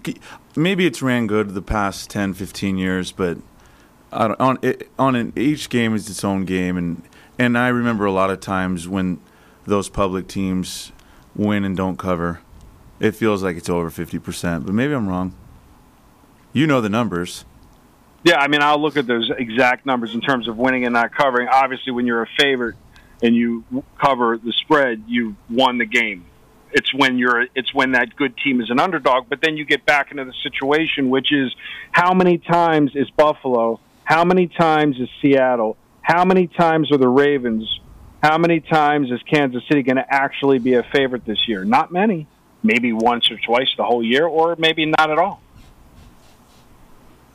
maybe it's ran good the past 10, 15 years, but on it, on an, each game is its own game, and and I remember a lot of times when those public teams win and don't cover, it feels like it's over fifty percent. But maybe I'm wrong. You know the numbers. Yeah, I mean, I'll look at those exact numbers in terms of winning and not covering. Obviously, when you're a favorite and you cover the spread, you won the game. It's when you're it's when that good team is an underdog, but then you get back into the situation, which is how many times is Buffalo? How many times is Seattle? How many times are the Ravens? How many times is Kansas City going to actually be a favorite this year? Not many. Maybe once or twice the whole year, or maybe not at all.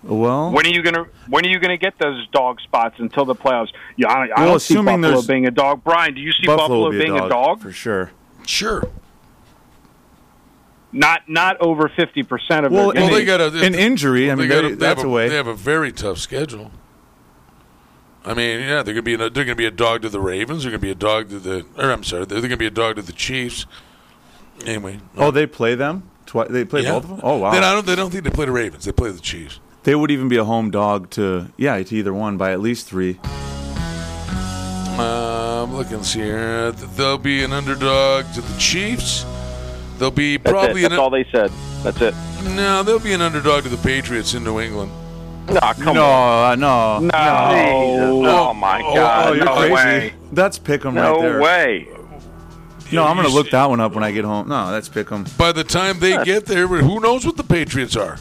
Well, When are you gonna When are you gonna get those dog spots until the playoffs? Yeah, I, I Well, don't see assuming Buffalo there's- being a dog. Brian, do you see Buffalo, will be being a dog, for sure. Sure. Not not over fifty percent of Well, their and games. they got a, an injury. I they mean, got they- a- they that's have a way. They have a very tough schedule. I mean, yeah, they're gonna be a, they're gonna be a dog to the Ravens. They're gonna be a dog to the. Or I'm sorry, they're gonna be a dog to the Chiefs. Anyway, Oh, they play them. Twi- they play yeah. both of them. Oh wow. Then I don't. They don't think they play the Ravens. They play the Chiefs. They would even be a home dog to yeah to either one by at least three. Uh, I'm looking see here. They'll be an underdog to the Chiefs. They'll be That's probably it. That's an all they said. That's it. no. They'll be an underdog to the Patriots in New England. No, come no, on. uh, no, No. Jesus. Oh, my Oh, God. Oh, you're no crazy. way. That's pick'em No right there. way. No, I'm gonna look that one up when I get home. No, that's pick'em. By the time they get there, who knows what the Patriots are?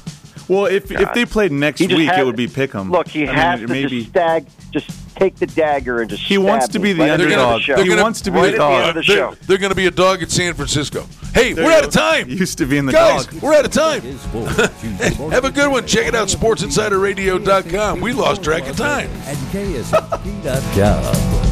Well, if if they played next He week, had- it would be pick'em. Look, he I has mean, to maybe just stag, just take the dagger and just. He wants to be the right at end of underdog. show. He wants to be right the at dog. The the They're, show. they're going to be a dog at San Francisco. Hey, There we're you out of time. Used to being the Guys, dog. we're out of time. Have a good one. Check it out, sportsinsiderradio.com. We lost track of time. And KSLP.com.